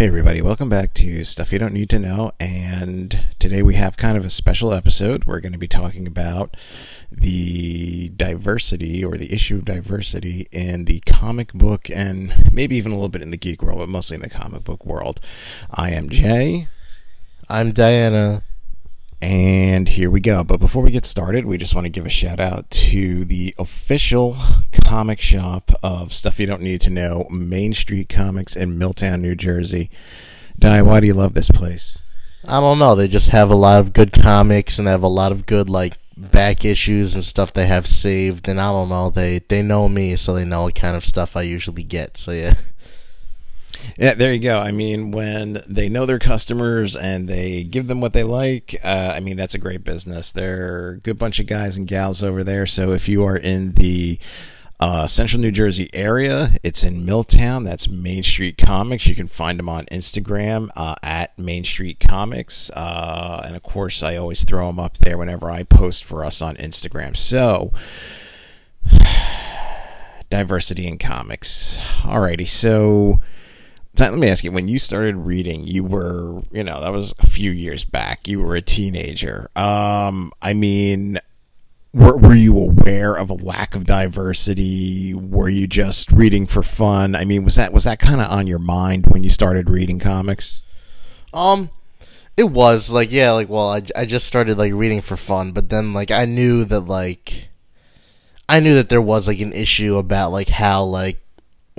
Hey, everybody, welcome back to Stuff You Don't Need to Know. And today we have kind of a special episode. We're going to be talking about the diversity or the issue of diversity in the comic book and maybe even a little bit in the geek world, but mostly in the comic book world. I am Jay. I'm Diana. And here we go. But before we get started, we just want to give a shout out to the official comic shop of Stuff You Don't Need to Know, Main Street Comics in Milltown, New Jersey. Di, why do you love this place? I don't know. They just have a lot of good comics and they have a lot of good like back issues and stuff they have saved. And I don't know. They they know me, so they know what kind of stuff I usually get. So yeah. Yeah, there you go. I mean, when they know their customers and they give them what they like, uh, I mean, that's a great business. They're a good bunch of guys and gals over there. So if you are in the uh, Central New Jersey area, it's in Milltown. That's Main Street Comics. You can find them on Instagram uh, at Main Street Comics. Uh, and of course, I always throw them up there whenever I post for us on Instagram. So diversity in comics. Alrighty, so let me ask you when you started reading you were you know that was a few years back. You were a teenager. Um i mean were, were you aware of a lack of diversity? Were you just reading for fun? I mean was that was that kind of on your mind when you started reading comics? Um it was like yeah like well I, I just started like reading for fun but then like i knew that like i knew that there was like an issue about like how like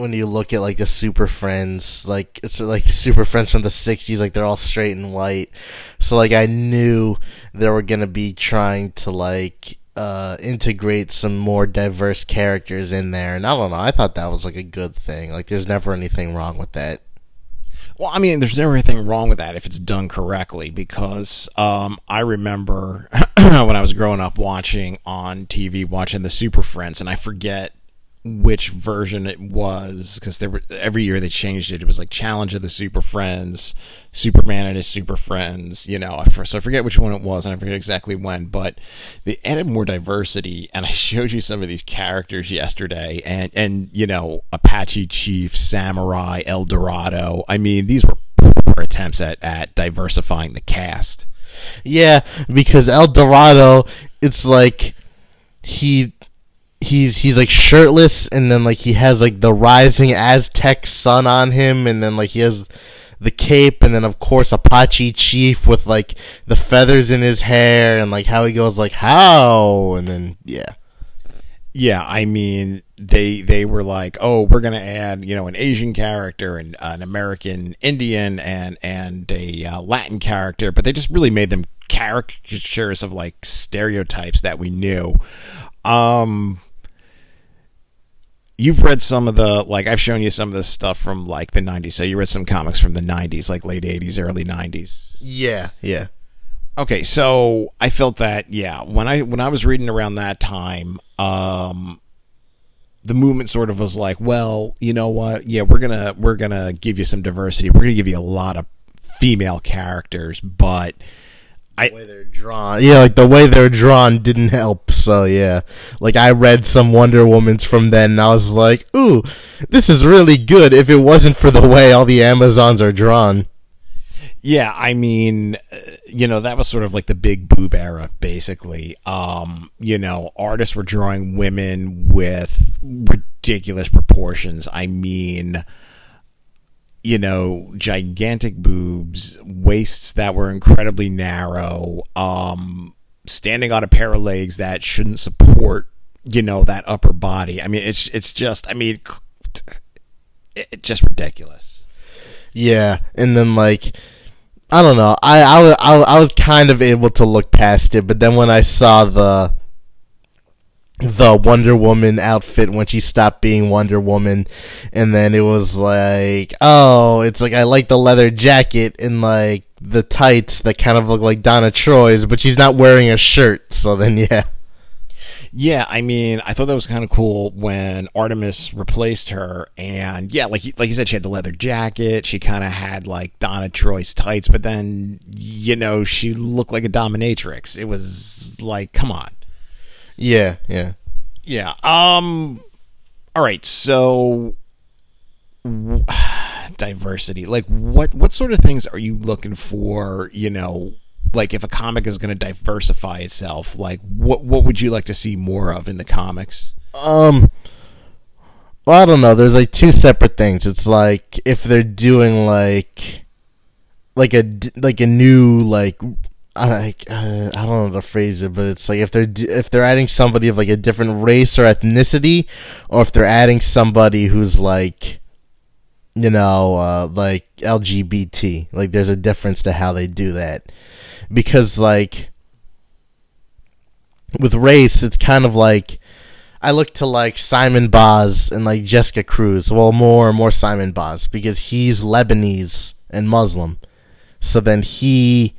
when you look at like the Super Friends, like it's like Super Friends from the '60s, like they're all straight and white. So like I knew they were gonna be trying to like uh, integrate some more diverse characters in there, and I don't know. I thought that was like a good thing. Like there's never anything wrong with that. Well, I mean, there's never anything wrong with that if it's done correctly. Because um, I remember when I was growing up watching on TV, watching the Super Friends, and I forget which version it was because there were every year they changed it. It was like Challenge of the Super Friends, Superman and his Super Friends. You know, so I forget which one it was, and I forget exactly when. But they added more diversity, and I showed you some of these characters yesterday, and and you know, Apache Chief, Samurai, El Dorado. I mean, these were poor attempts at at diversifying the cast. Yeah, because El Dorado, it's like he he's he's like shirtless and then like he has like the rising Aztec sun on him and then like he has the cape and then of course Apache Chief with like the feathers in his hair and like how he goes like how and then yeah. Yeah, I mean they they were like, "Oh, we're going to add, you know, an Asian character and an American Indian and and a uh, Latin character, but they just really made them caricatures of like stereotypes that we knew. Um you've read some of the like I've shown you some of the stuff from like the 90s. So you read some comics from the 90s, like late 80s, early 90s. Yeah, yeah. Okay, so I felt that yeah, when I when I was reading around that time, um the movement sort of was like, well, you know what? Yeah, we're going to we're going to give you some diversity. We're going to give you a lot of female characters, but I, the way they're drawn, yeah, like the way they're drawn didn't help. So yeah, like I read some Wonder Woman's from then, and I was like, "Ooh, this is really good." If it wasn't for the way all the Amazons are drawn. Yeah, I mean, uh, you know, that was sort of like the big boob era, basically. Um, you know, artists were drawing women with ridiculous proportions. I mean, you know, gigantic boobs, waists that were incredibly narrow, um, standing on a pair of legs that shouldn't support, you know, that upper body. I mean, it's it's just, I mean, it's just ridiculous. Yeah, and then like. I don't know. I, I, I, I was kind of able to look past it, but then when I saw the the Wonder Woman outfit when she stopped being Wonder Woman, and then it was like, oh, it's like I like the leather jacket and like the tights that kind of look like Donna Troy's, but she's not wearing a shirt. So then, yeah. Yeah, I mean, I thought that was kind of cool when Artemis replaced her, and yeah, like like you said, she had the leather jacket. She kind of had like Donna Troy's tights, but then you know she looked like a dominatrix. It was like, come on. Yeah, yeah. Yeah. Um all right, so diversity, like what what sort of things are you looking for? You know, like if a comic is going to diversify itself, like what what would you like to see more of in the comics? Um. Well, I don't know. There's like two separate things. It's like if they're doing like, like a like a new like I like uh, I don't know how to phrase it, but it's like if they're if they're adding somebody of like a different race or ethnicity, or if they're adding somebody who's like, you know, uh, like LGBT. Like there's a difference to how they do that, because like with race, it's kind of like I look to like Simon Baz and like Jessica Cruz. Well, more and more Simon Baz because he's Lebanese and Muslim. So then he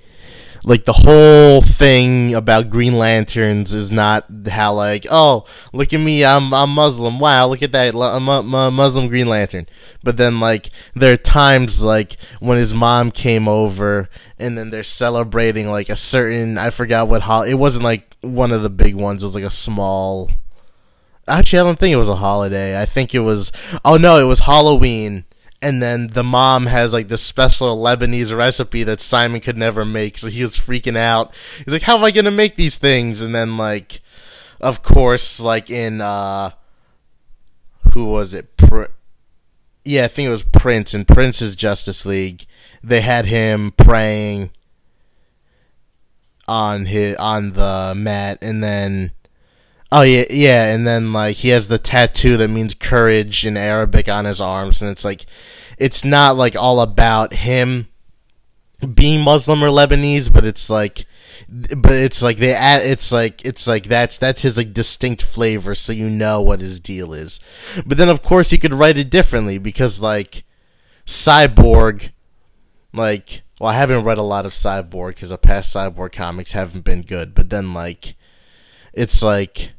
like the whole thing about Green Lanterns is not how like oh look at me I'm I'm Muslim. Wow look at that I'm a, I'm a Muslim Green Lantern. But then like there are times like when his mom came over and then they're celebrating like a certain I forgot what hol it wasn't like one of the big ones it was like a small actually I don't think it was a holiday. I think it was oh no it was Halloween and then the mom has like this special Lebanese recipe that Simon could never make. So he was freaking out. He's like, "How am I gonna make these things?" And then like, of course, like in uh, who was it? Pr- yeah, I think it was Prince in Priest's Justice League. They had him praying on his on the mat, and then. Oh yeah, yeah, and then like he has the tattoo that means courage in Arabic on his arms, and it's like, it's not like all about him being Muslim or Lebanese, but it's like, but it's like they add, it's like it's like that's that's his like distinct flavor, so you know what his deal is. But then of course you could write it differently because like, Cyborg, like, well I haven't read a lot of Cyborg because the past Cyborg comics haven't been good, but then like, it's like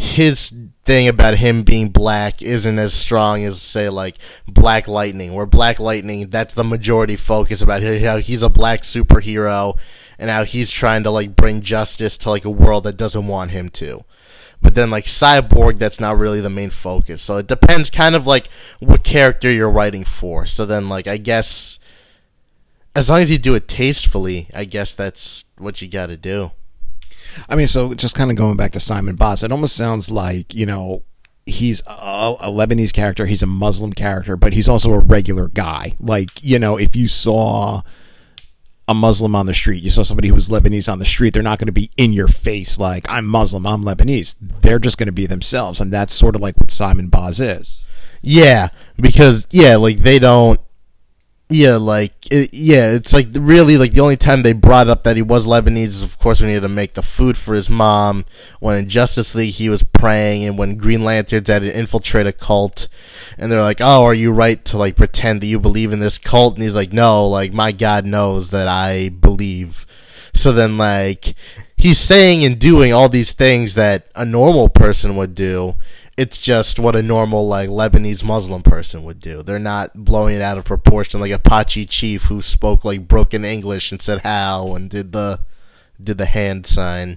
his thing about him being black isn't as strong as say like Black Lightning, where Black Lightning that's the majority focus about how he's a black superhero and how he's trying to like bring justice to like a world that doesn't want him to. But then like Cyborg that's not really the main focus. So it depends kind of like what character you're writing for. So then like I guess as long as you do it tastefully, I guess that's what you got to do. I mean, so just kind of going back to Simon Baz, it almost sounds like you know he's a, a, Lebanese character, he's a Muslim character, but he's also a regular guy. Like you know, if you saw a Muslim on the street, you saw somebody who was Lebanese on the street, they're not going to be in your face like I'm Muslim, I'm Lebanese. They're just going to be themselves, and that's sort of like what Simon Baz is. Yeah, because yeah, like they don't yeah, like it, yeah, it's like really like the only time they brought up that he was Lebanese is of course when he had to make the food for his mom. When in Justice League he was praying, and when Green Lanterns had to infiltrate a cult, and they're like, "Oh, are you right to like pretend that you believe in this cult?" And he's like, "No, like my God knows that I believe." So then like he's saying and doing all these things that a normal person would do it's just what a normal like Lebanese Muslim person would do. They're not blowing it out of proportion like a Apache Chief who spoke like broken English and said how and did the did the hand sign.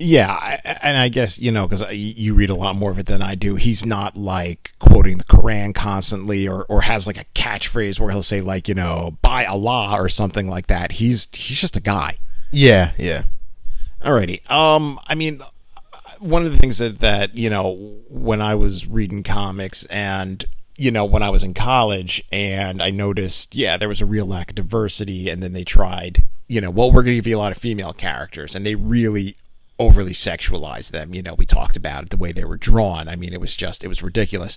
Yeah, I, and I guess you know because you read a lot more of it than I do. He's not like quoting the Quran constantly, or or has like a catchphrase where he'll say like you know by Allah or something like that. He's he's just a guy. Yeah, yeah. Alrighty. Um, I mean, one of the things that that you know when I was reading comics and you know when I was in college and I noticed yeah there was a real lack of diversity and then they tried you know well we're going to give you a lot of female characters and they really overly sexualized them. You know we talked about it the way they were drawn. I mean it was just it was ridiculous.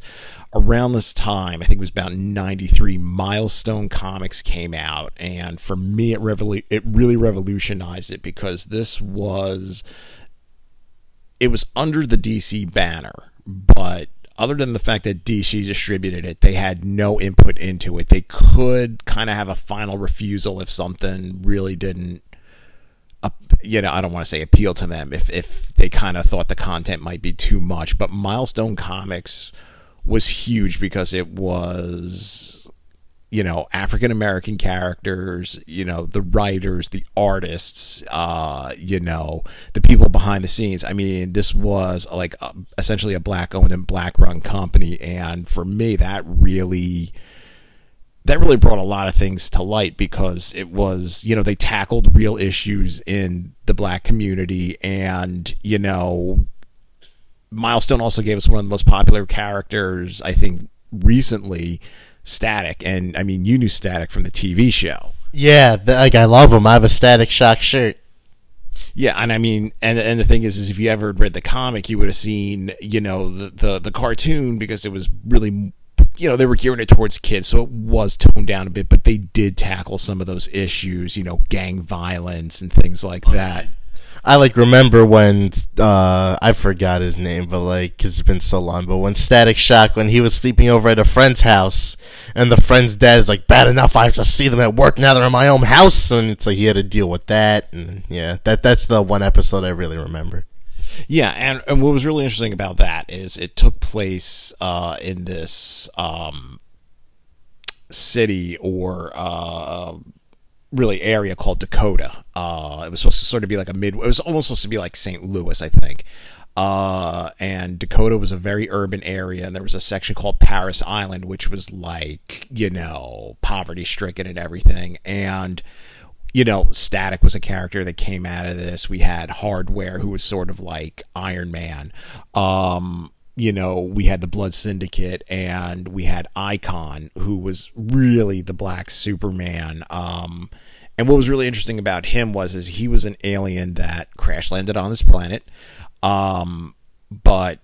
Around this time i think it was about 93 milestone comics came out and for me it revolu- it really revolutionized it because this was it was under the DC banner, but other than the fact that DC distributed it, they had no input into it. They could kind of have a final refusal if something really didn't, you know, I don't want to say appeal to them if if they kind of thought the content might be too much. But Milestone Comics was huge because it was you know African American characters, you know the writers, the artists, uh, you know the people behind the scenes. I mean, this was like a, essentially a black owned and black run company, and for me, that really that really brought a lot of things to light because it was you know they tackled real issues in the black community, and you know Milestone also gave us one of the most popular characters I think recently Static, and I mean, you knew Static from the TV show. Yeah, like I love him. I have a Static Shock shirt. Yeah, and I mean, and and the thing is, is if you ever read the comic, you would have seen, you know, the the, the cartoon because it was really, you know, they were gearing it towards kids, so it was toned down a bit, but they did tackle some of those issues, you know, gang violence and things like oh, that. I like remember when uh, I forgot his name, but like cause it's been so long. But when Static Shock, when he was sleeping over at a friend's house, and the friend's dad is like, "Bad enough, I have to see them at work. Now they're in my own house," and it's like he had to deal with that. And yeah, that that's the one episode I really remember. Yeah, and, and what was really interesting about that is it took place uh, in this um, city or uh, really area called Dakota. Uh, it was supposed to sort of be like a mid. It was almost supposed to be like St. Louis, I think. Uh, and Dakota was a very urban area, and there was a section called Paris Island, which was like you know poverty stricken and everything. And you know, Static was a character that came out of this. We had Hardware, who was sort of like Iron Man. Um, you know, we had the Blood Syndicate and we had Icon, who was really the Black Superman. Um, and what was really interesting about him was is he was an alien that crash landed on this planet, um, but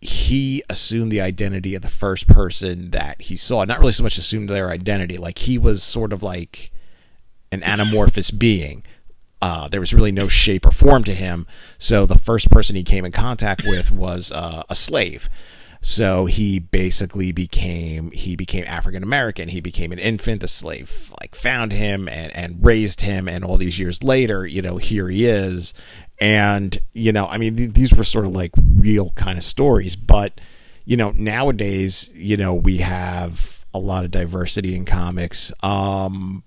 he assumed the identity of the first person that he saw. Not really so much assumed their identity, like he was sort of like an anamorphous being. Uh, there was really no shape or form to him. So the first person he came in contact with was uh, a slave. So he basically became he became African American. He became an infant. The slave like found him and and raised him. And all these years later, you know, here he is. And you know, I mean, th- these were sort of like real kind of stories. But you know, nowadays, you know, we have a lot of diversity in comics. Um,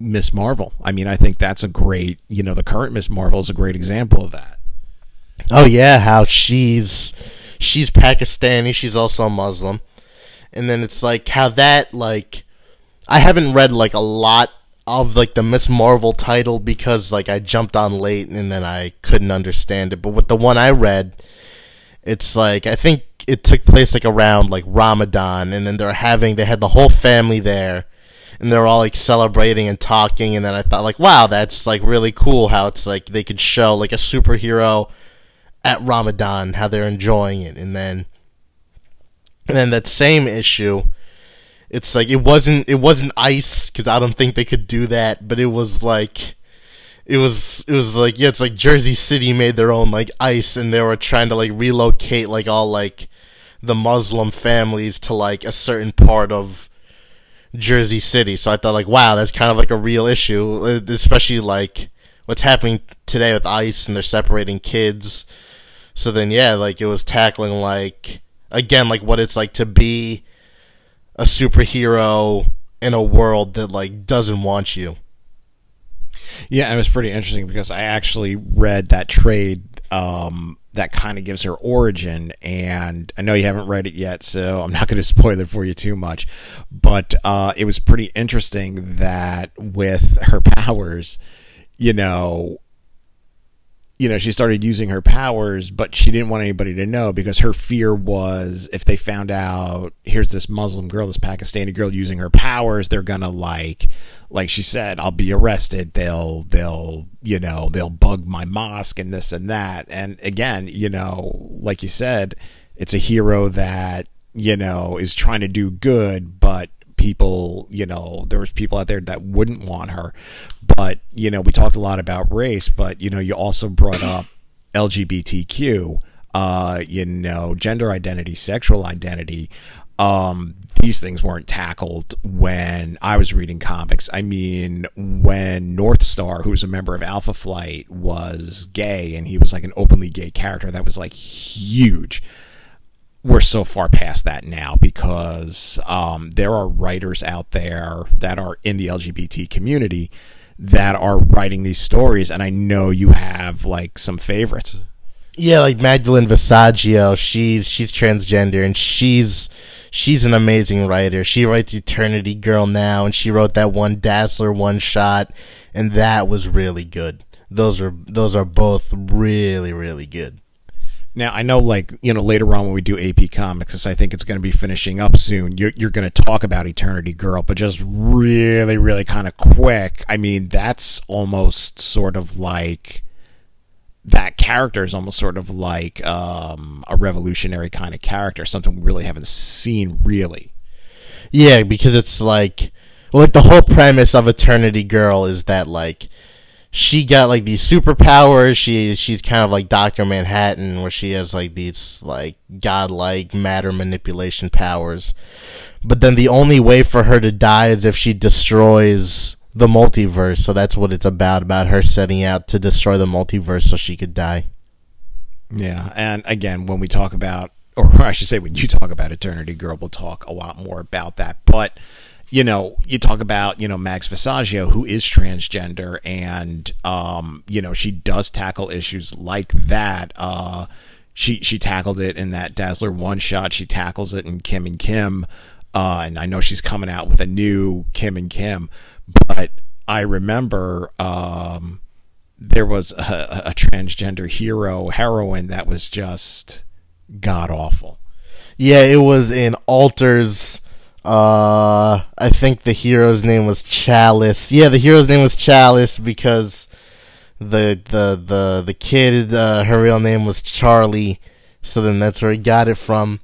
Miss Marvel. I mean, I think that's a great, you know, the current Miss Marvel is a great example of that. Oh yeah, how she's she's Pakistani, she's also a Muslim. And then it's like how that like I haven't read like a lot of like the Miss Marvel title because like I jumped on late and then I couldn't understand it. But with the one I read, it's like I think it took place like around like Ramadan and then they're having they had the whole family there and they're all like celebrating and talking and then I thought like wow that's like really cool how it's like they could show like a superhero at Ramadan how they're enjoying it and then and then that same issue it's like it wasn't it wasn't ice cuz I don't think they could do that but it was like it was it was like yeah it's like Jersey City made their own like ice and they were trying to like relocate like all like the Muslim families to like a certain part of Jersey City. So I thought like, wow, that's kind of like a real issue, uh, especially like what's happening today with ICE and they're separating kids. So then yeah, like it was tackling like again like what it's like to be a superhero in a world that like doesn't want you. Yeah, it was pretty interesting because I actually read that trade um, that kind of gives her origin. And I know you haven't read it yet, so I'm not going to spoil it for you too much. But uh, it was pretty interesting that with her powers, you know, you know, she started using her powers, but she didn't want anybody to know because her fear was if they found out here's this Muslim girl, this Pakistani girl using her powers, they're gonna like, like she said, I'll be arrested. They'll, they'll, you know, they'll bug my mosque and this and that. And again, you know, like you said, it's a hero that you know is trying to do good, but people, you know, there was people out there that wouldn't want her. But, you know, we talked a lot about race, but, you know, you also brought up LGBTQ, uh, you know, gender identity, sexual identity. Um, these things weren't tackled when I was reading comics. I mean, when Northstar, who was a member of Alpha Flight, was gay and he was like an openly gay character, that was like huge we're so far past that now because um, there are writers out there that are in the LGBT community that are writing these stories, and I know you have like some favorites. Yeah, like Magdalene Visaggio, she's she's transgender and she's she's an amazing writer. She writes Eternity Girl now, and she wrote that one Dazzler one shot, and that was really good. Those are those are both really really good. Now I know, like you know, later on when we do AP Comics, I think it's going to be finishing up soon. You're, you're going to talk about Eternity Girl, but just really, really kind of quick. I mean, that's almost sort of like that character is almost sort of like um, a revolutionary kind of character, something we really haven't seen really. Yeah, because it's like, well, like the whole premise of Eternity Girl is that like she got like these superpowers. She she's kind of like Doctor Manhattan, where she has like these like godlike matter manipulation powers. But then the only way for her to die is if she destroys the multiverse. So that's what it's about about her setting out to destroy the multiverse so she could die. Yeah, and again, when we talk about, or I should say, when you talk about Eternity Girl, we'll talk a lot more about that. But you know, you talk about, you know, Mags Visaggio, who is transgender, and, um, you know, she does tackle issues like that. Uh, she, she tackled it in that Dazzler one shot. She tackles it in Kim and Kim. Uh, and I know she's coming out with a new Kim and Kim, but I remember, um, there was a, a transgender hero heroine that was just god awful. Yeah, it was in Alters uh, I think the hero's name was Chalice. Yeah, the hero's name was Chalice because the the the the kid, uh, her real name was Charlie. So then that's where he got it from.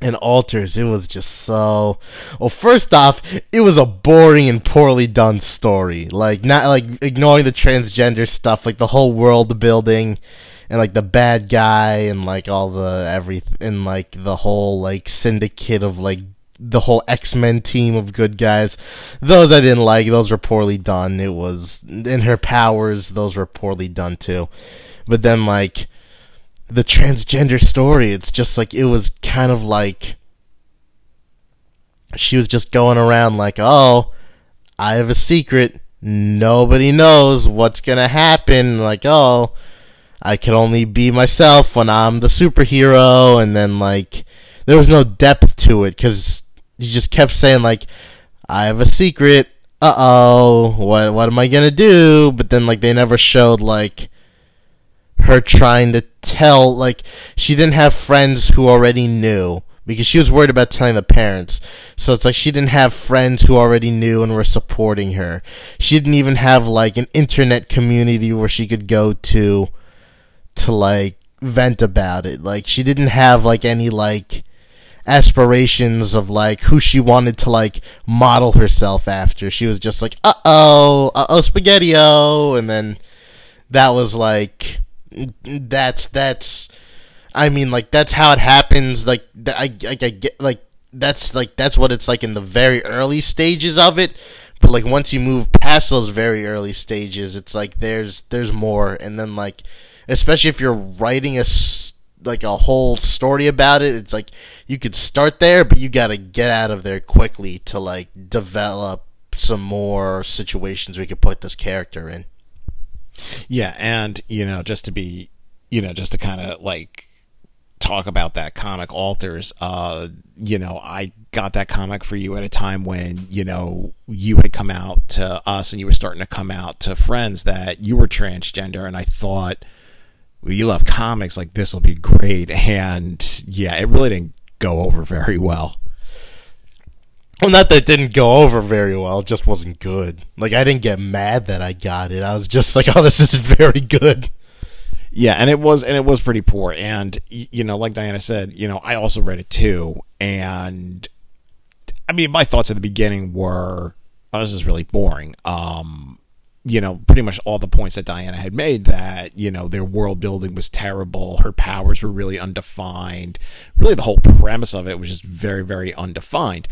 And alters, it was just so. Well, first off, it was a boring and poorly done story. Like not like ignoring the transgender stuff, like the whole world building and like the bad guy and like all the everything and like the whole like syndicate of like the whole X Men team of good guys. Those I didn't like. Those were poorly done. It was in her powers. Those were poorly done too. But then like the transgender story, it's just like it was kind of like she was just going around like, oh, I have a secret. Nobody knows what's gonna happen. Like, oh, I can only be myself when I'm the superhero, and then like there was no depth to it because he just kept saying like, "I have a secret." Uh oh, what what am I gonna do? But then like they never showed like her trying to tell like she didn't have friends who already knew because she was worried about telling the parents. So it's like she didn't have friends who already knew and were supporting her. She didn't even have like an internet community where she could go to to like vent about it. Like she didn't have like any like aspirations of like who she wanted to like model herself after. She was just like, uh oh, uh oh, spaghetti-o, and then that was like, that's that's, I mean, like that's how it happens. Like I, I, I get like that's like that's what it's like in the very early stages of it. But like once you move past those very early stages, it's like there's there's more, and then like especially if you're writing a like a whole story about it. It's like you could start there, but you got to get out of there quickly to like develop some more situations we could put this character in. Yeah, and you know, just to be, you know, just to kind of like talk about that comic alters uh you know i got that comic for you at a time when you know you had come out to us and you were starting to come out to friends that you were transgender and i thought you love comics, like this will be great. And yeah, it really didn't go over very well. Well, not that it didn't go over very well, it just wasn't good. Like, I didn't get mad that I got it. I was just like, oh, this isn't very good. Yeah, and it was, and it was pretty poor. And, you know, like Diana said, you know, I also read it too. And, I mean, my thoughts at the beginning were, oh, this is really boring. Um, you know, pretty much all the points that Diana had made that, you know, their world building was terrible, her powers were really undefined. Really, the whole premise of it was just very, very undefined.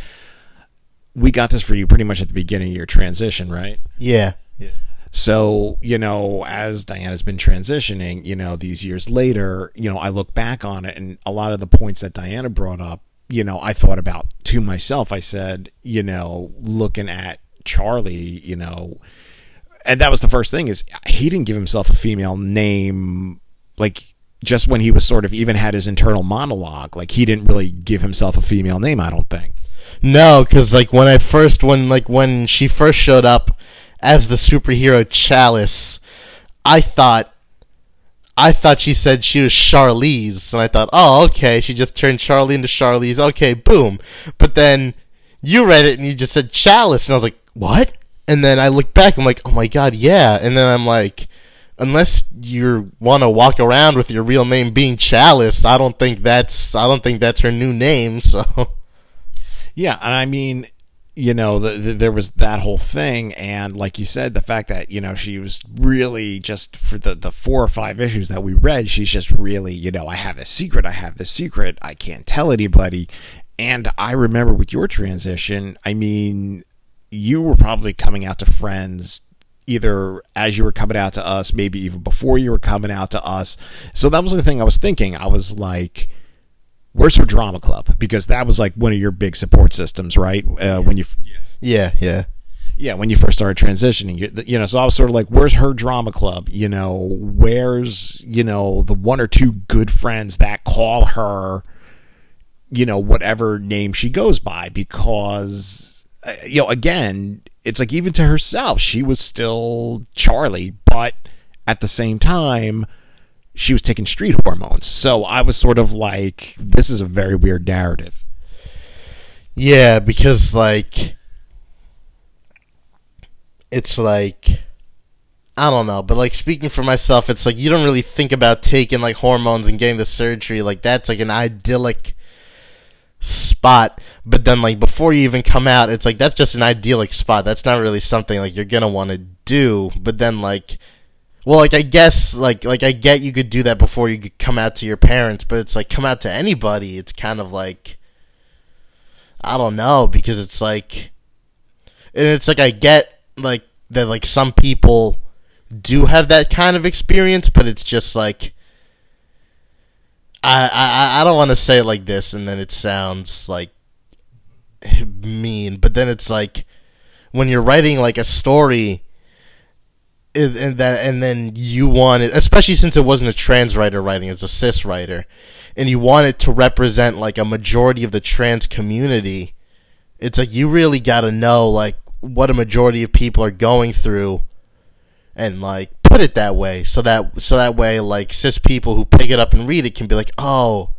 We got this for you pretty much at the beginning of your transition, right? Yeah. Yeah. So, you know, as Diana's been transitioning, you know, these years later, you know, I look back on it and a lot of the points that Diana brought up, you know, I thought about to myself. I said, you know, looking at Charlie, you know, and that was the first thing is he didn't give himself a female name like just when he was sort of even had his internal monologue like he didn't really give himself a female name i don't think No, because like when I first when like when she first showed up as the superhero Chalice, I thought I thought she said she was Charlize, and I thought, oh okay, she just turned Charlie into Charlize. Okay, boom. But then you read it and you just said Chalice, and I was like, what? And then I look back, I'm like, oh my god, yeah. And then I'm like, unless you want to walk around with your real name being Chalice, I don't think that's I don't think that's her new name. So. Yeah, and I mean, you know, the, the, there was that whole thing, and like you said, the fact that you know she was really just for the the four or five issues that we read, she's just really, you know, I have a secret, I have the secret, I can't tell anybody. And I remember with your transition, I mean, you were probably coming out to friends either as you were coming out to us, maybe even before you were coming out to us. So that was the thing I was thinking. I was like where's her drama club? Because that was like one of your big support systems, right? Uh, when you, Yeah, yeah. yeah, when you first started transitioning, you, you know. So I was sort of like, where's her drama club? You know, where's you know the one or two good friends that call her, you know, whatever name she goes by? Because Uh, you know, again, it's like even to herself, she was still Charlie, but at the same time she was taking street hormones. So I was sort of like, this is a very weird narrative. Yeah, because like it's like I don't know, but like speaking for myself, it's like you don't really think about taking like hormones and getting the surgery. Like that's like an idyllic spot, but then like before you even come out, it's like that's just an idyllic spot. That's not really something like you're gonna want to do. But then like well, like I guess, like like I get you could do that before you could come out to your parents, but it's like come out to anybody. It's kind of like I don't know because it's like, and it's like I get like that like some people do have that kind of experience, but it's just like I I I don't want to say it like this, and then it sounds like mean, but then it's like when you're writing like a story and and that and then you want it especially since it wasn't a trans writer writing it's a cis writer and you want it to represent like a majority of the trans community it's like you really got to know like what a majority of people are going through and like put it that way so that so that way like cis people who pick it up and read it can be like oh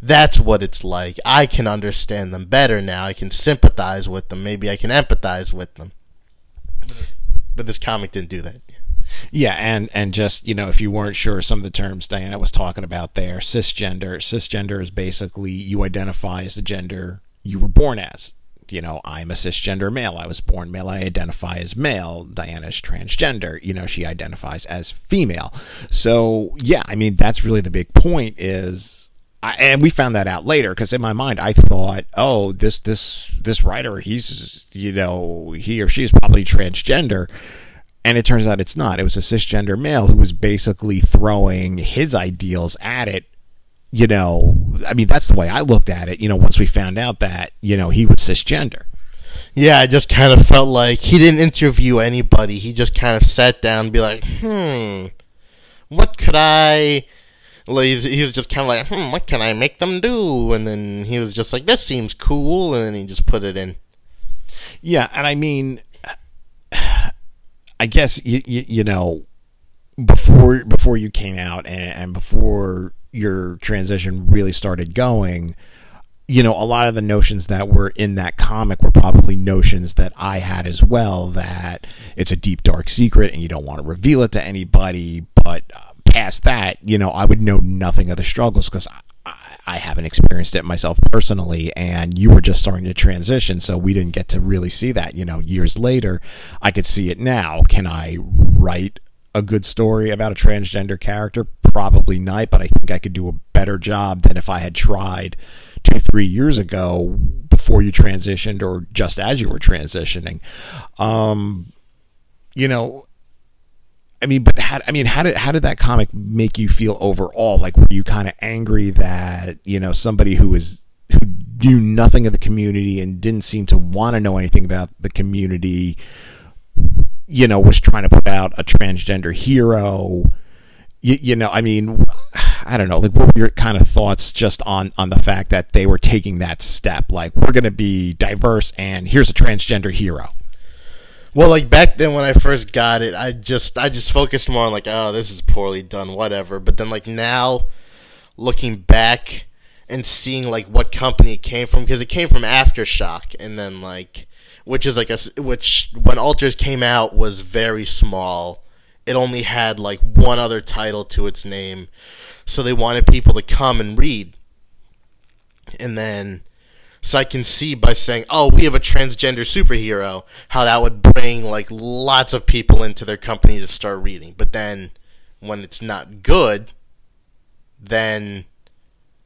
that's what it's like i can understand them better now i can sympathize with them maybe i can empathize with them but this comic didn't do that Yeah, and and just you know, if you weren't sure some of the terms Diana was talking about there, cisgender. Cisgender is basically you identify as the gender you were born as. You know, I'm a cisgender male. I was born male. I identify as male. Diana's transgender. You know, she identifies as female. So yeah, I mean that's really the big point. Is I, and we found that out later because in my mind I thought, oh, this this this writer, he's you know he or she is probably transgender and it turns out it's not. It was a cisgender male who was basically throwing his ideals at it. You know, I mean, that's the way I looked at it. You know, once we found out that you know he was cisgender. Yeah, I just kind of felt like he didn't interview anybody. He just kind of sat down and be like, hmm, what could I. Like, he was just kind of like, hmm, what can I make them do? And then he was just like, this seems cool. And then he just put it in. Yeah, and I mean, I guess you, you, you know before before you came out and, and before your transition really started going, you know, a lot of the notions that were in that comic were probably notions that I had as well. That it's a deep dark secret and you don't want to reveal it to anybody. But uh, past that, you know, I would know nothing of the struggles because I, I haven't experienced it myself personally, and you were just starting to transition, so we didn't get to really see that. You know, years later, I could see it now. Can I write a good story about a transgender character? Probably not, but I think I could do a better job than if I had tried two, three years ago before you transitioned or just as you were transitioning. Um, you know, I mean, but how, I mean, how did how did that comic make you feel overall? Like, were you kind of angry that you know somebody who was who knew nothing of the community and didn't seem to want to know anything about the community, you know, was trying to put out a transgender hero? You, you know, I mean, I don't know. Like, what were your kind of thoughts just on on the fact that they were taking that step? Like, we're going to be diverse, and here's a transgender hero. Well, like back then when I first got it, I just I just focused more on like, oh, this is poorly done, whatever. But then like now, looking back and seeing like what company it came from, because it came from Aftershock, and then like, which is like a which when Alters came out was very small. It only had like one other title to its name, so they wanted people to come and read. And then so I can see by saying, "Oh, we have a transgender superhero," how that would bring like lots of people into their company to start reading. But then when it's not good, then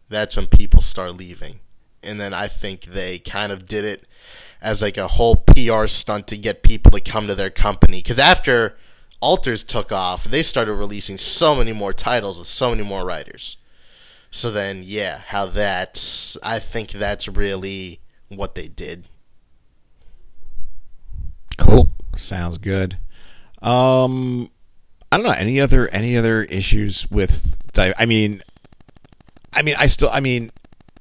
that's when people start leaving. And then I think they kind of did it as like a whole PR stunt to get people to come to their company cuz after Alters took off, they started releasing so many more titles with so many more writers. So then, yeah, how that's. I think that's really what they did. Cool. Sounds good. Um, I don't know any other any other issues with. I mean, I mean, I still. I mean,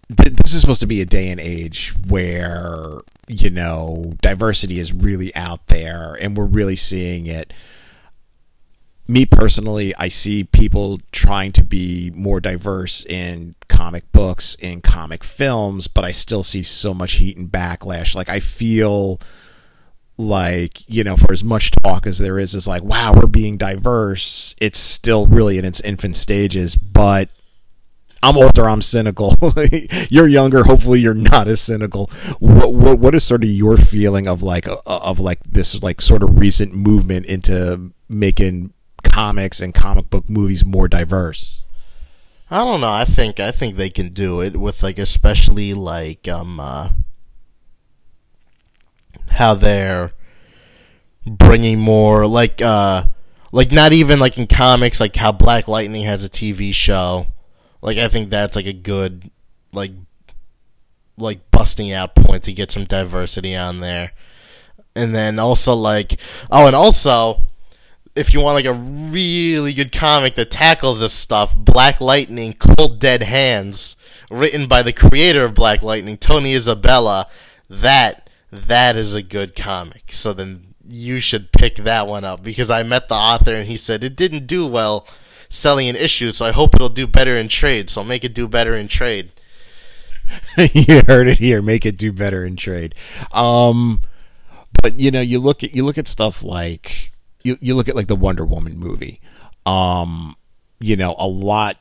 this is supposed to be a day and age where you know diversity is really out there, and we're really seeing it me personally, I see people trying to be more diverse in comic books, in comic films, but I still see so much heat and backlash. Like I feel like, you know, for as much talk as there is is like, wow, we're being diverse, it's still really in its infant stages, but I'm older, I'm cynical. you're younger, hopefully you're not as cynical. What, what what is sort of your feeling of like of like this like sort of recent movement into making comics and comic book movies more diverse? I don't know. I think I think they can do it with like especially like um uh, how they're bringing more like uh like not even like in comics like how Black Lightning has a TV show. Like I think that's like a good like like busting out point to get some diversity on there. And then also like oh and also if you want like a really good comic that tackles this stuff, Black Lightning, Cold Dead Hands, written by the creator of Black Lightning, Tony Isabella, that that is a good comic. So then you should pick that one up because I met the author and he said it didn't do well selling an issue, so I hope it'll do better in trade. So I'll make it do better in trade. you heard it here. Make it do better in trade. Um, but you know, you look at you look at stuff like you you look at like the Wonder Woman movie. Um, you know, a lot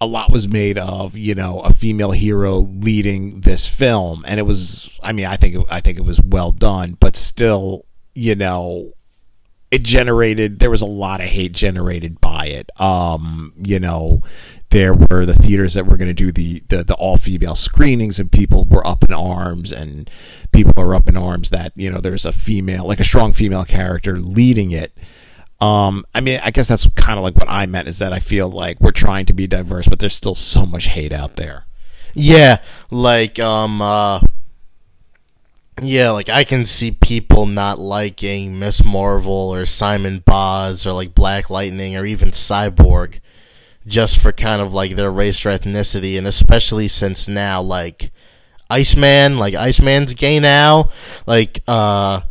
a lot was made of you know a female hero leading this film, and it was. I mean, I think it, I think it was well done, but still, you know, it generated. There was a lot of hate generated by it. Um, you know, there were the theaters that were going to do the, the, the all female screenings and people were up in arms and people are up in arms that you know there's a female like a strong female character leading it um, I mean, I guess that's kind of like what I meant is that I feel like we're trying to be diverse, but there's still so much hate out there. Yeah, like um, uh, yeah, like I can see people not liking Miss Marvel or Simon Baz or like Black Lightning or even Cyborg just for kind of like their race or ethnicity, and especially since now, like Iceman, like Iceman's gay now, like uh.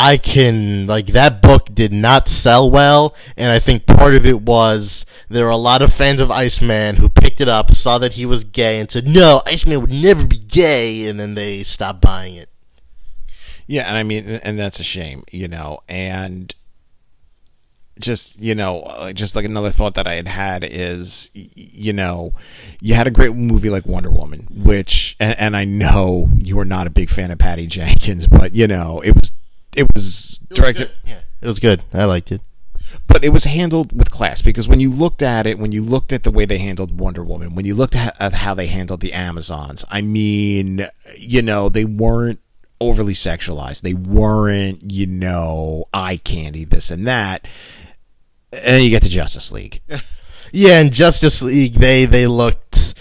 I can like that book did not sell well, and I think part of it was there are a lot of fans of Iceman who picked it up, saw that he was gay, and said, "No, Iceman would never be gay," and then they stopped buying it. Yeah, and I mean, and that's a shame, you know, and just you know uh, just like another thought that i had had is you know you had a great movie like wonder woman which and, and i know you are not a big fan of patty jenkins but you know it was it was directed It was yeah, it was good. I liked it. but it was handled with class because when you looked at it when you looked at the way they handled wonder woman when you looked at, at how they handled the amazons i mean you know they weren't overly sexualized they weren't you know eye candy this and that And you get to Justice League. Yeah, in Justice League, they they looked.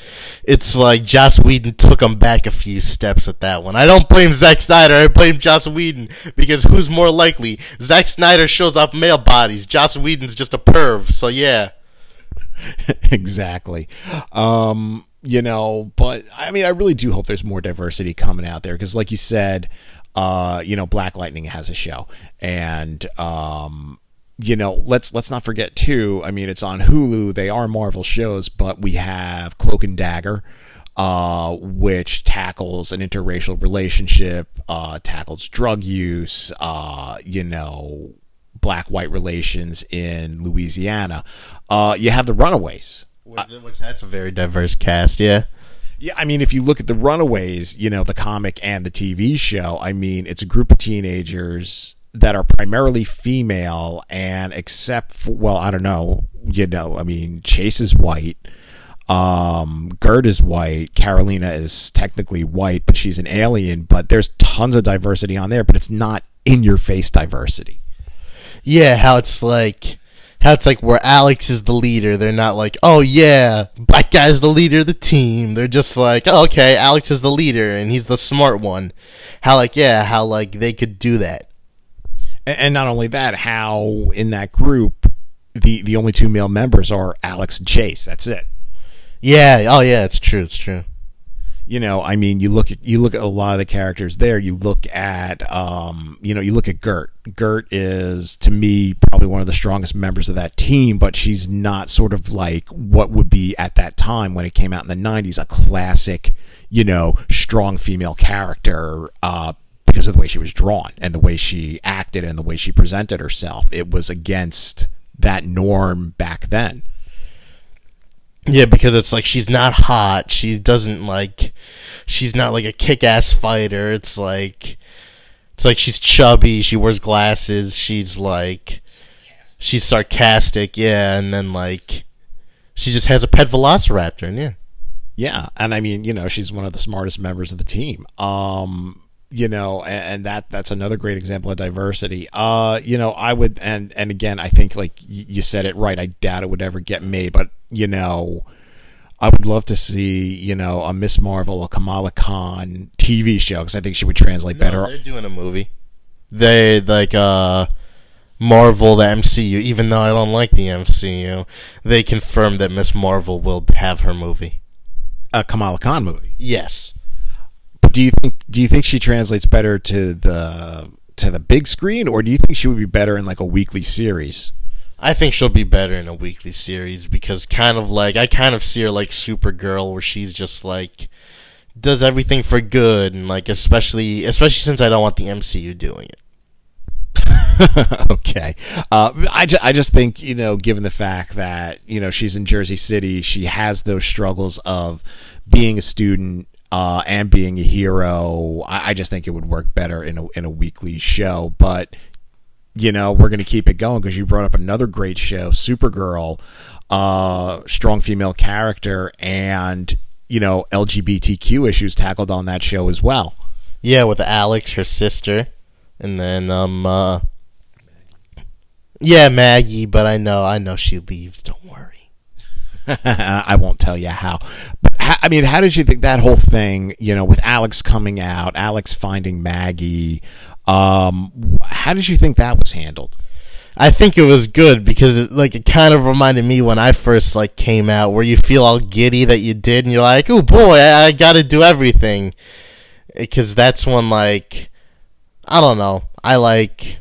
It's like Joss Whedon took them back a few steps with that one. I don't blame Zack Snyder. I blame Joss Whedon because who's more likely? Zack Snyder shows off male bodies. Joss Whedon's just a perv. So yeah. exactly. Um, you know, but I mean, I really do hope there's more diversity coming out there because, like you said, uh, you know, Black Lightning has a show, and um, you know, let's let's not forget too. I mean, it's on Hulu. They are Marvel shows, but we have Cloak and Dagger, uh, which tackles an interracial relationship, uh, tackles drug use, uh, you know, black white relations in Louisiana. Uh, you have the Runaways. Which that's a very diverse cast, yeah. Yeah, I mean, if you look at the Runaways, you know, the comic and the TV show, I mean, it's a group of teenagers that are primarily female, and except for, well, I don't know, you know, I mean, Chase is white, um, Gert is white, Karolina is technically white, but she's an alien, but there's tons of diversity on there, but it's not in your face diversity. Yeah, how it's like how it's like where Alex is the leader. They're not like, oh yeah, black guy's the leader of the team. They're just like, oh, okay, Alex is the leader and he's the smart one. How like yeah, how like they could do that. And not only that, how in that group the the only two male members are Alex and Chase. That's it. Yeah. Oh yeah, it's true. It's true you know, I mean, you look at you look at a lot of the characters there. You look at, um, you know, you look at Gert. Gert is to me probably one of the strongest members of that team, but she's not sort of like what would be at that time when it came out in the '90s a classic, you know, strong female character. Uh, because of the way she was drawn and the way she acted and the way she presented herself, it was against that norm back then. Yeah, because it's like she's not hot. She doesn't like. She's not like a kick-ass fighter. It's like, it's like she's chubby. She wears glasses. She's like, she's sarcastic. Yeah, and then like, she just has a pet velociraptor. And yeah, yeah, and I mean, you know, she's one of the smartest members of the team. Um, you know and, and, that that's another great example of diversity. Uh you know i would and and again i think like y- you said it right i doubt it would ever get made but you know i would love to see you know a miss marvel a kamala khan tv show because i think she would translate no, better. they're doing a movie. They like uh marvel the mcu even though i don't like the mcu they confirmed that miss marvel will have her movie. A kamala khan movie? Yes do you think do you think she translates better to the to the big screen, or do you think she would be better in like a weekly series? I think she'll be better in a weekly series because kind of like I kind of see her like Supergirl, where she's just like does everything for good, and like especially especially since I don't want the MCU doing it. okay. Uh, I, ju- I just think, you know, given the fact that, you know, she's in Jersey City, she has those struggles of being a student, uh, and being a hero, I, I, just think it would work better in a in a weekly show. But you know, we're going to keep it going because you brought up another great show, Supergirl, uh, strong female character, and you know LGBTQ issues tackled on that show as well. Yeah, with Alex, her sister, and then um, uh, yeah, Maggie. But I know, I know she leaves. Don't worry. I won't tell you how. But I mean, how did you think that whole thing? You know, with Alex coming out, Alex finding Maggie. Um, how did you think that was handled? I think it was good because it, like it kind of reminded me when I first like came out, where you feel all giddy that you did, and you're like, "Oh boy, I, I got to do everything," because that's when like I don't know, I like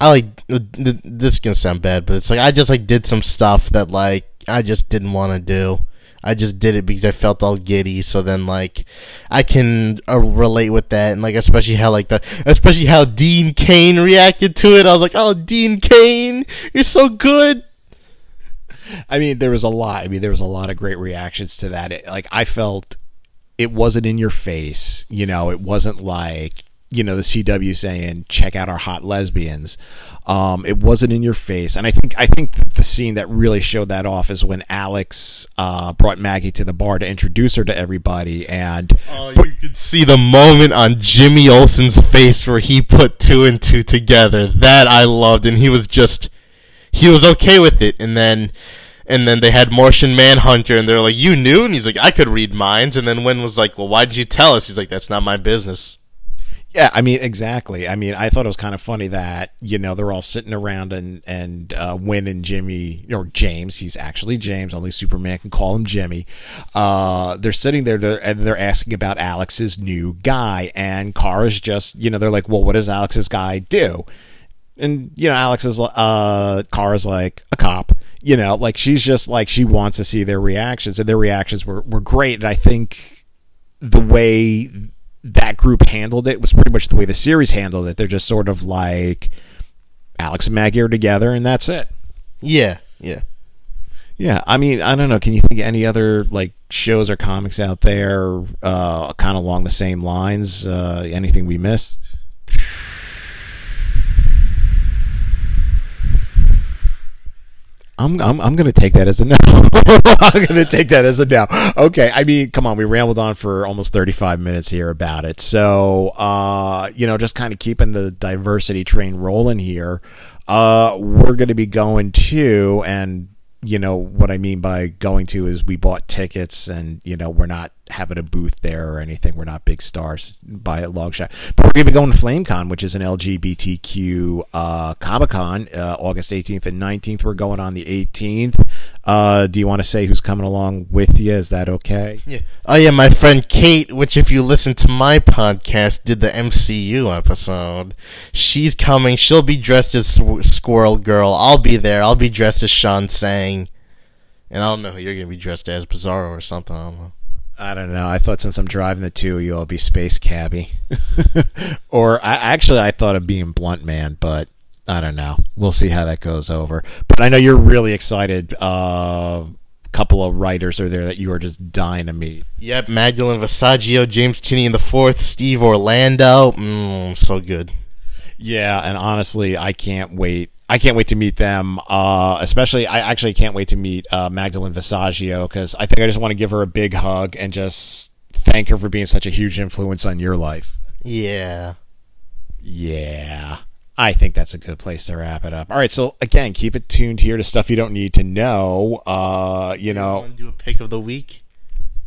I like this is gonna sound bad, but it's like I just like did some stuff that like I just didn't want to do. I just did it because I felt all giddy. So then, like, I can uh, relate with that, and like, especially how like the, especially how Dean Cain reacted to it. I was like, "Oh, Dean Cain, you're so good." I mean, there was a lot. I mean, there was a lot of great reactions to that. It, like, I felt it wasn't in your face. You know, it wasn't like you know the CW saying check out our hot lesbians. Um, it wasn't in your face, and I think I think the scene that really showed that off is when Alex uh, brought Maggie to the bar to introduce her to everybody, and oh, you could see the moment on Jimmy Olsen's face where he put two and two together. That I loved, and he was just he was okay with it, and then and then they had Martian Manhunter, and they're like, "You knew?" And he's like, "I could read minds." And then Winn was like, "Well, why did you tell us?" He's like, "That's not my business." Yeah, I mean, exactly. I mean, I thought it was kind of funny that you know they're all sitting around and and uh, Winn and Jimmy or James, he's actually James. Only Superman can call him Jimmy. Uh, they're sitting there they're, and they're asking about Alex's new guy, and Kara's just you know they're like, well, what does Alex's guy do? And you know, Alex is uh, Kara's like a cop. You know, like she's just like she wants to see their reactions, and their reactions were were great. And I think the way that group handled it was pretty much the way the series handled it. They're just sort of like Alex and Maggie are together, and that's it. Yeah, yeah. Yeah, I mean, I don't know. Can you think of any other like shows or comics out there, uh, kind of along the same lines? Uh, anything we missed? I'm I'm I'm gonna take that as a no. I'm gonna take that as a no. Okay, I mean, come on, we rambled on for almost 35 minutes here about it. So, uh, you know, just kind of keeping the diversity train rolling here. Uh, we're gonna be going to, and you know what I mean by going to is we bought tickets, and you know we're not having a booth there or anything. We're not big stars by a long shot. But we're to be going to FlameCon, which is an LGBTQ uh, Comic Con, uh, August 18th and 19th. We're going on the 18th. Uh, do you want to say who's coming along with you? Is that okay? Yeah. Oh yeah, my friend Kate, which if you listen to my podcast, did the MCU episode. She's coming. She'll be dressed as Squirrel Girl. I'll be there. I'll be dressed as Sean Sang. And I don't know who you're gonna be dressed as, Bizarro or something. I don't know. I don't know. I thought since I'm driving the two, you'll be Space Cabby, or I actually I thought of being Blunt Man, but I don't know. We'll see how that goes over. But I know you're really excited. A uh, couple of writers are there that you are just dying to meet. Yep, Magdalene Visaggio, James Tynion the fourth, Steve Orlando. Mmm, so good. Yeah, and honestly, I can't wait I can't wait to meet them. Uh, especially, I actually can't wait to meet uh, Magdalene Visaggio because I think I just want to give her a big hug and just thank her for being such a huge influence on your life. Yeah. Yeah. I think that's a good place to wrap it up. All right, so again, keep it tuned here to stuff you don't need to know. Uh, you know, do a pick of the week?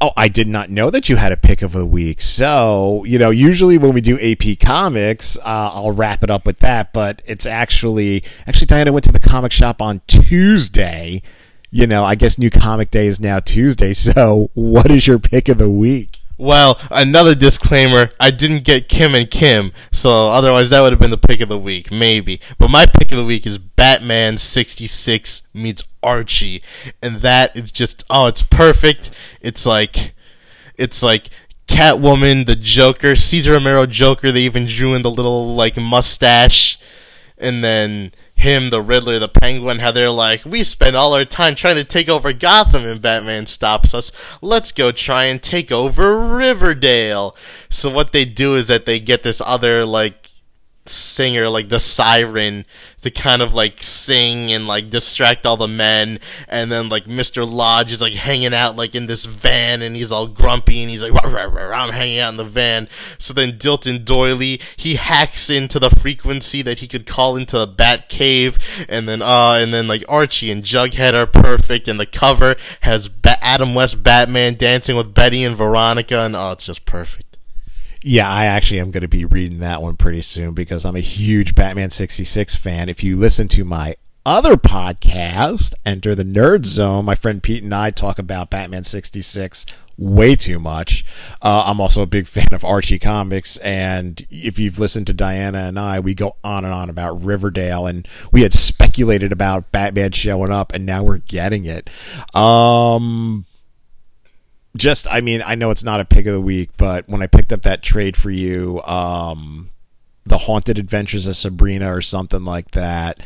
Oh, I did not know that you had a pick of the week. So, you know, usually when we do AP Comics, uh, I'll wrap it up with that. But it's actually, actually, Diana went to the comic shop on Tuesday. You know, I guess New Comic Day is now Tuesday. So, what is your pick of the week? Well, another disclaimer: I didn't get Kim and Kim, so otherwise that would have been the pick of the week, maybe. But my pick of the week is Batman '66 meets Archie, and that is just oh, it's perfect. It's like, it's like Catwoman, the Joker, Cesar Romero Joker. They even drew in the little like mustache, and then him, the Riddler, the Penguin, how they're like, we spend all our time trying to take over Gotham and Batman stops us. Let's go try and take over Riverdale. So what they do is that they get this other, like, singer, like the siren, to kind of like sing and like distract all the men. And then like Mr. Lodge is like hanging out like in this van and he's all grumpy and he's like, rah, rah, rah, I'm hanging out in the van. So then Dilton Doily, he hacks into the frequency that he could call into the Bat Cave. And then, uh, and then like Archie and Jughead are perfect. And the cover has ba- Adam West Batman dancing with Betty and Veronica. And oh, it's just perfect. Yeah, I actually am going to be reading that one pretty soon because I'm a huge Batman 66 fan. If you listen to my other podcast, Enter the Nerd Zone, my friend Pete and I talk about Batman 66 way too much. Uh, I'm also a big fan of Archie comics, and if you've listened to Diana and I, we go on and on about Riverdale, and we had speculated about Batman showing up, and now we're getting it. Um, just I mean I know it's not a pick of the week, but when I picked up that trade for you, um, the Haunted Adventures of Sabrina or something like that.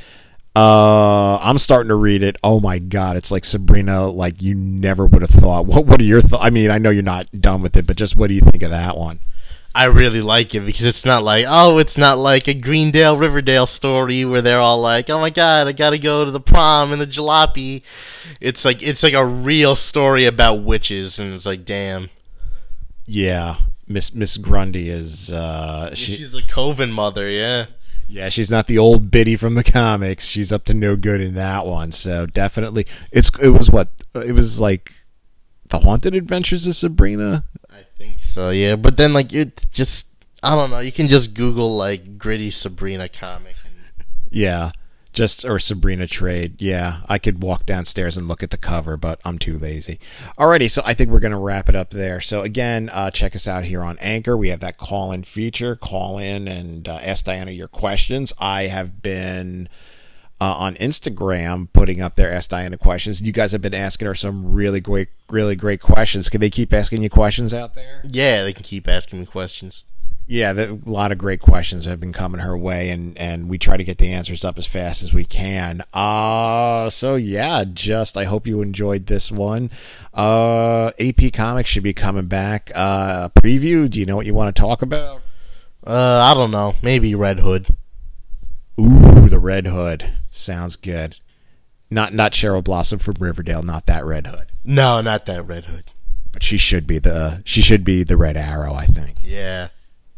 Uh, I'm starting to read it. Oh my god, it's like Sabrina, like you never would have thought. What What are your thoughts? I mean, I know you're not done with it, but just what do you think of that one? I really like it because it's not like, oh, it's not like a Greendale Riverdale story where they're all like, oh my god, I gotta go to the prom and the jalopy. It's like it's like a real story about witches, and it's like, damn. Yeah, Miss Miss Grundy is uh, she, she's the Coven mother, yeah. Yeah, she's not the old biddy from the comics. She's up to no good in that one. So definitely, it's it was what it was like, the Haunted Adventures of Sabrina. Think so. Yeah, but then like it just I don't know. You can just Google like gritty Sabrina comic. Yeah, just or Sabrina trade. Yeah, I could walk downstairs and look at the cover, but I'm too lazy. Alrighty, so I think we're gonna wrap it up there. So again, uh, check us out here on Anchor. We have that call-in feature. Call in and uh, ask Diana your questions. I have been. Uh, on Instagram, putting up their Ask Diana questions. You guys have been asking her some really great, really great questions. Can they keep asking you questions out there? Yeah, they can keep asking me questions. Yeah, the, a lot of great questions have been coming her way, and, and we try to get the answers up as fast as we can. Uh, so yeah, just I hope you enjoyed this one. Uh, AP Comics should be coming back. Uh, preview. Do you know what you want to talk about? Uh, I don't know. Maybe Red Hood. Ooh, the Red Hood sounds good. Not not Cheryl Blossom from Riverdale. Not that Red Hood. No, not that Red Hood. But she should be the she should be the Red Arrow. I think. Yeah,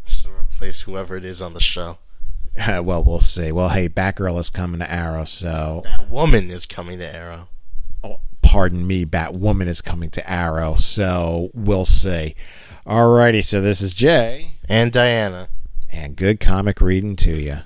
so replace whoever it is on the show. well, we'll see. Well, hey, Batgirl is coming to Arrow, so That woman is coming to Arrow. oh, pardon me, Batwoman is coming to Arrow, so we'll see. Alrighty, so this is Jay, And Diana. and good comic reading to you.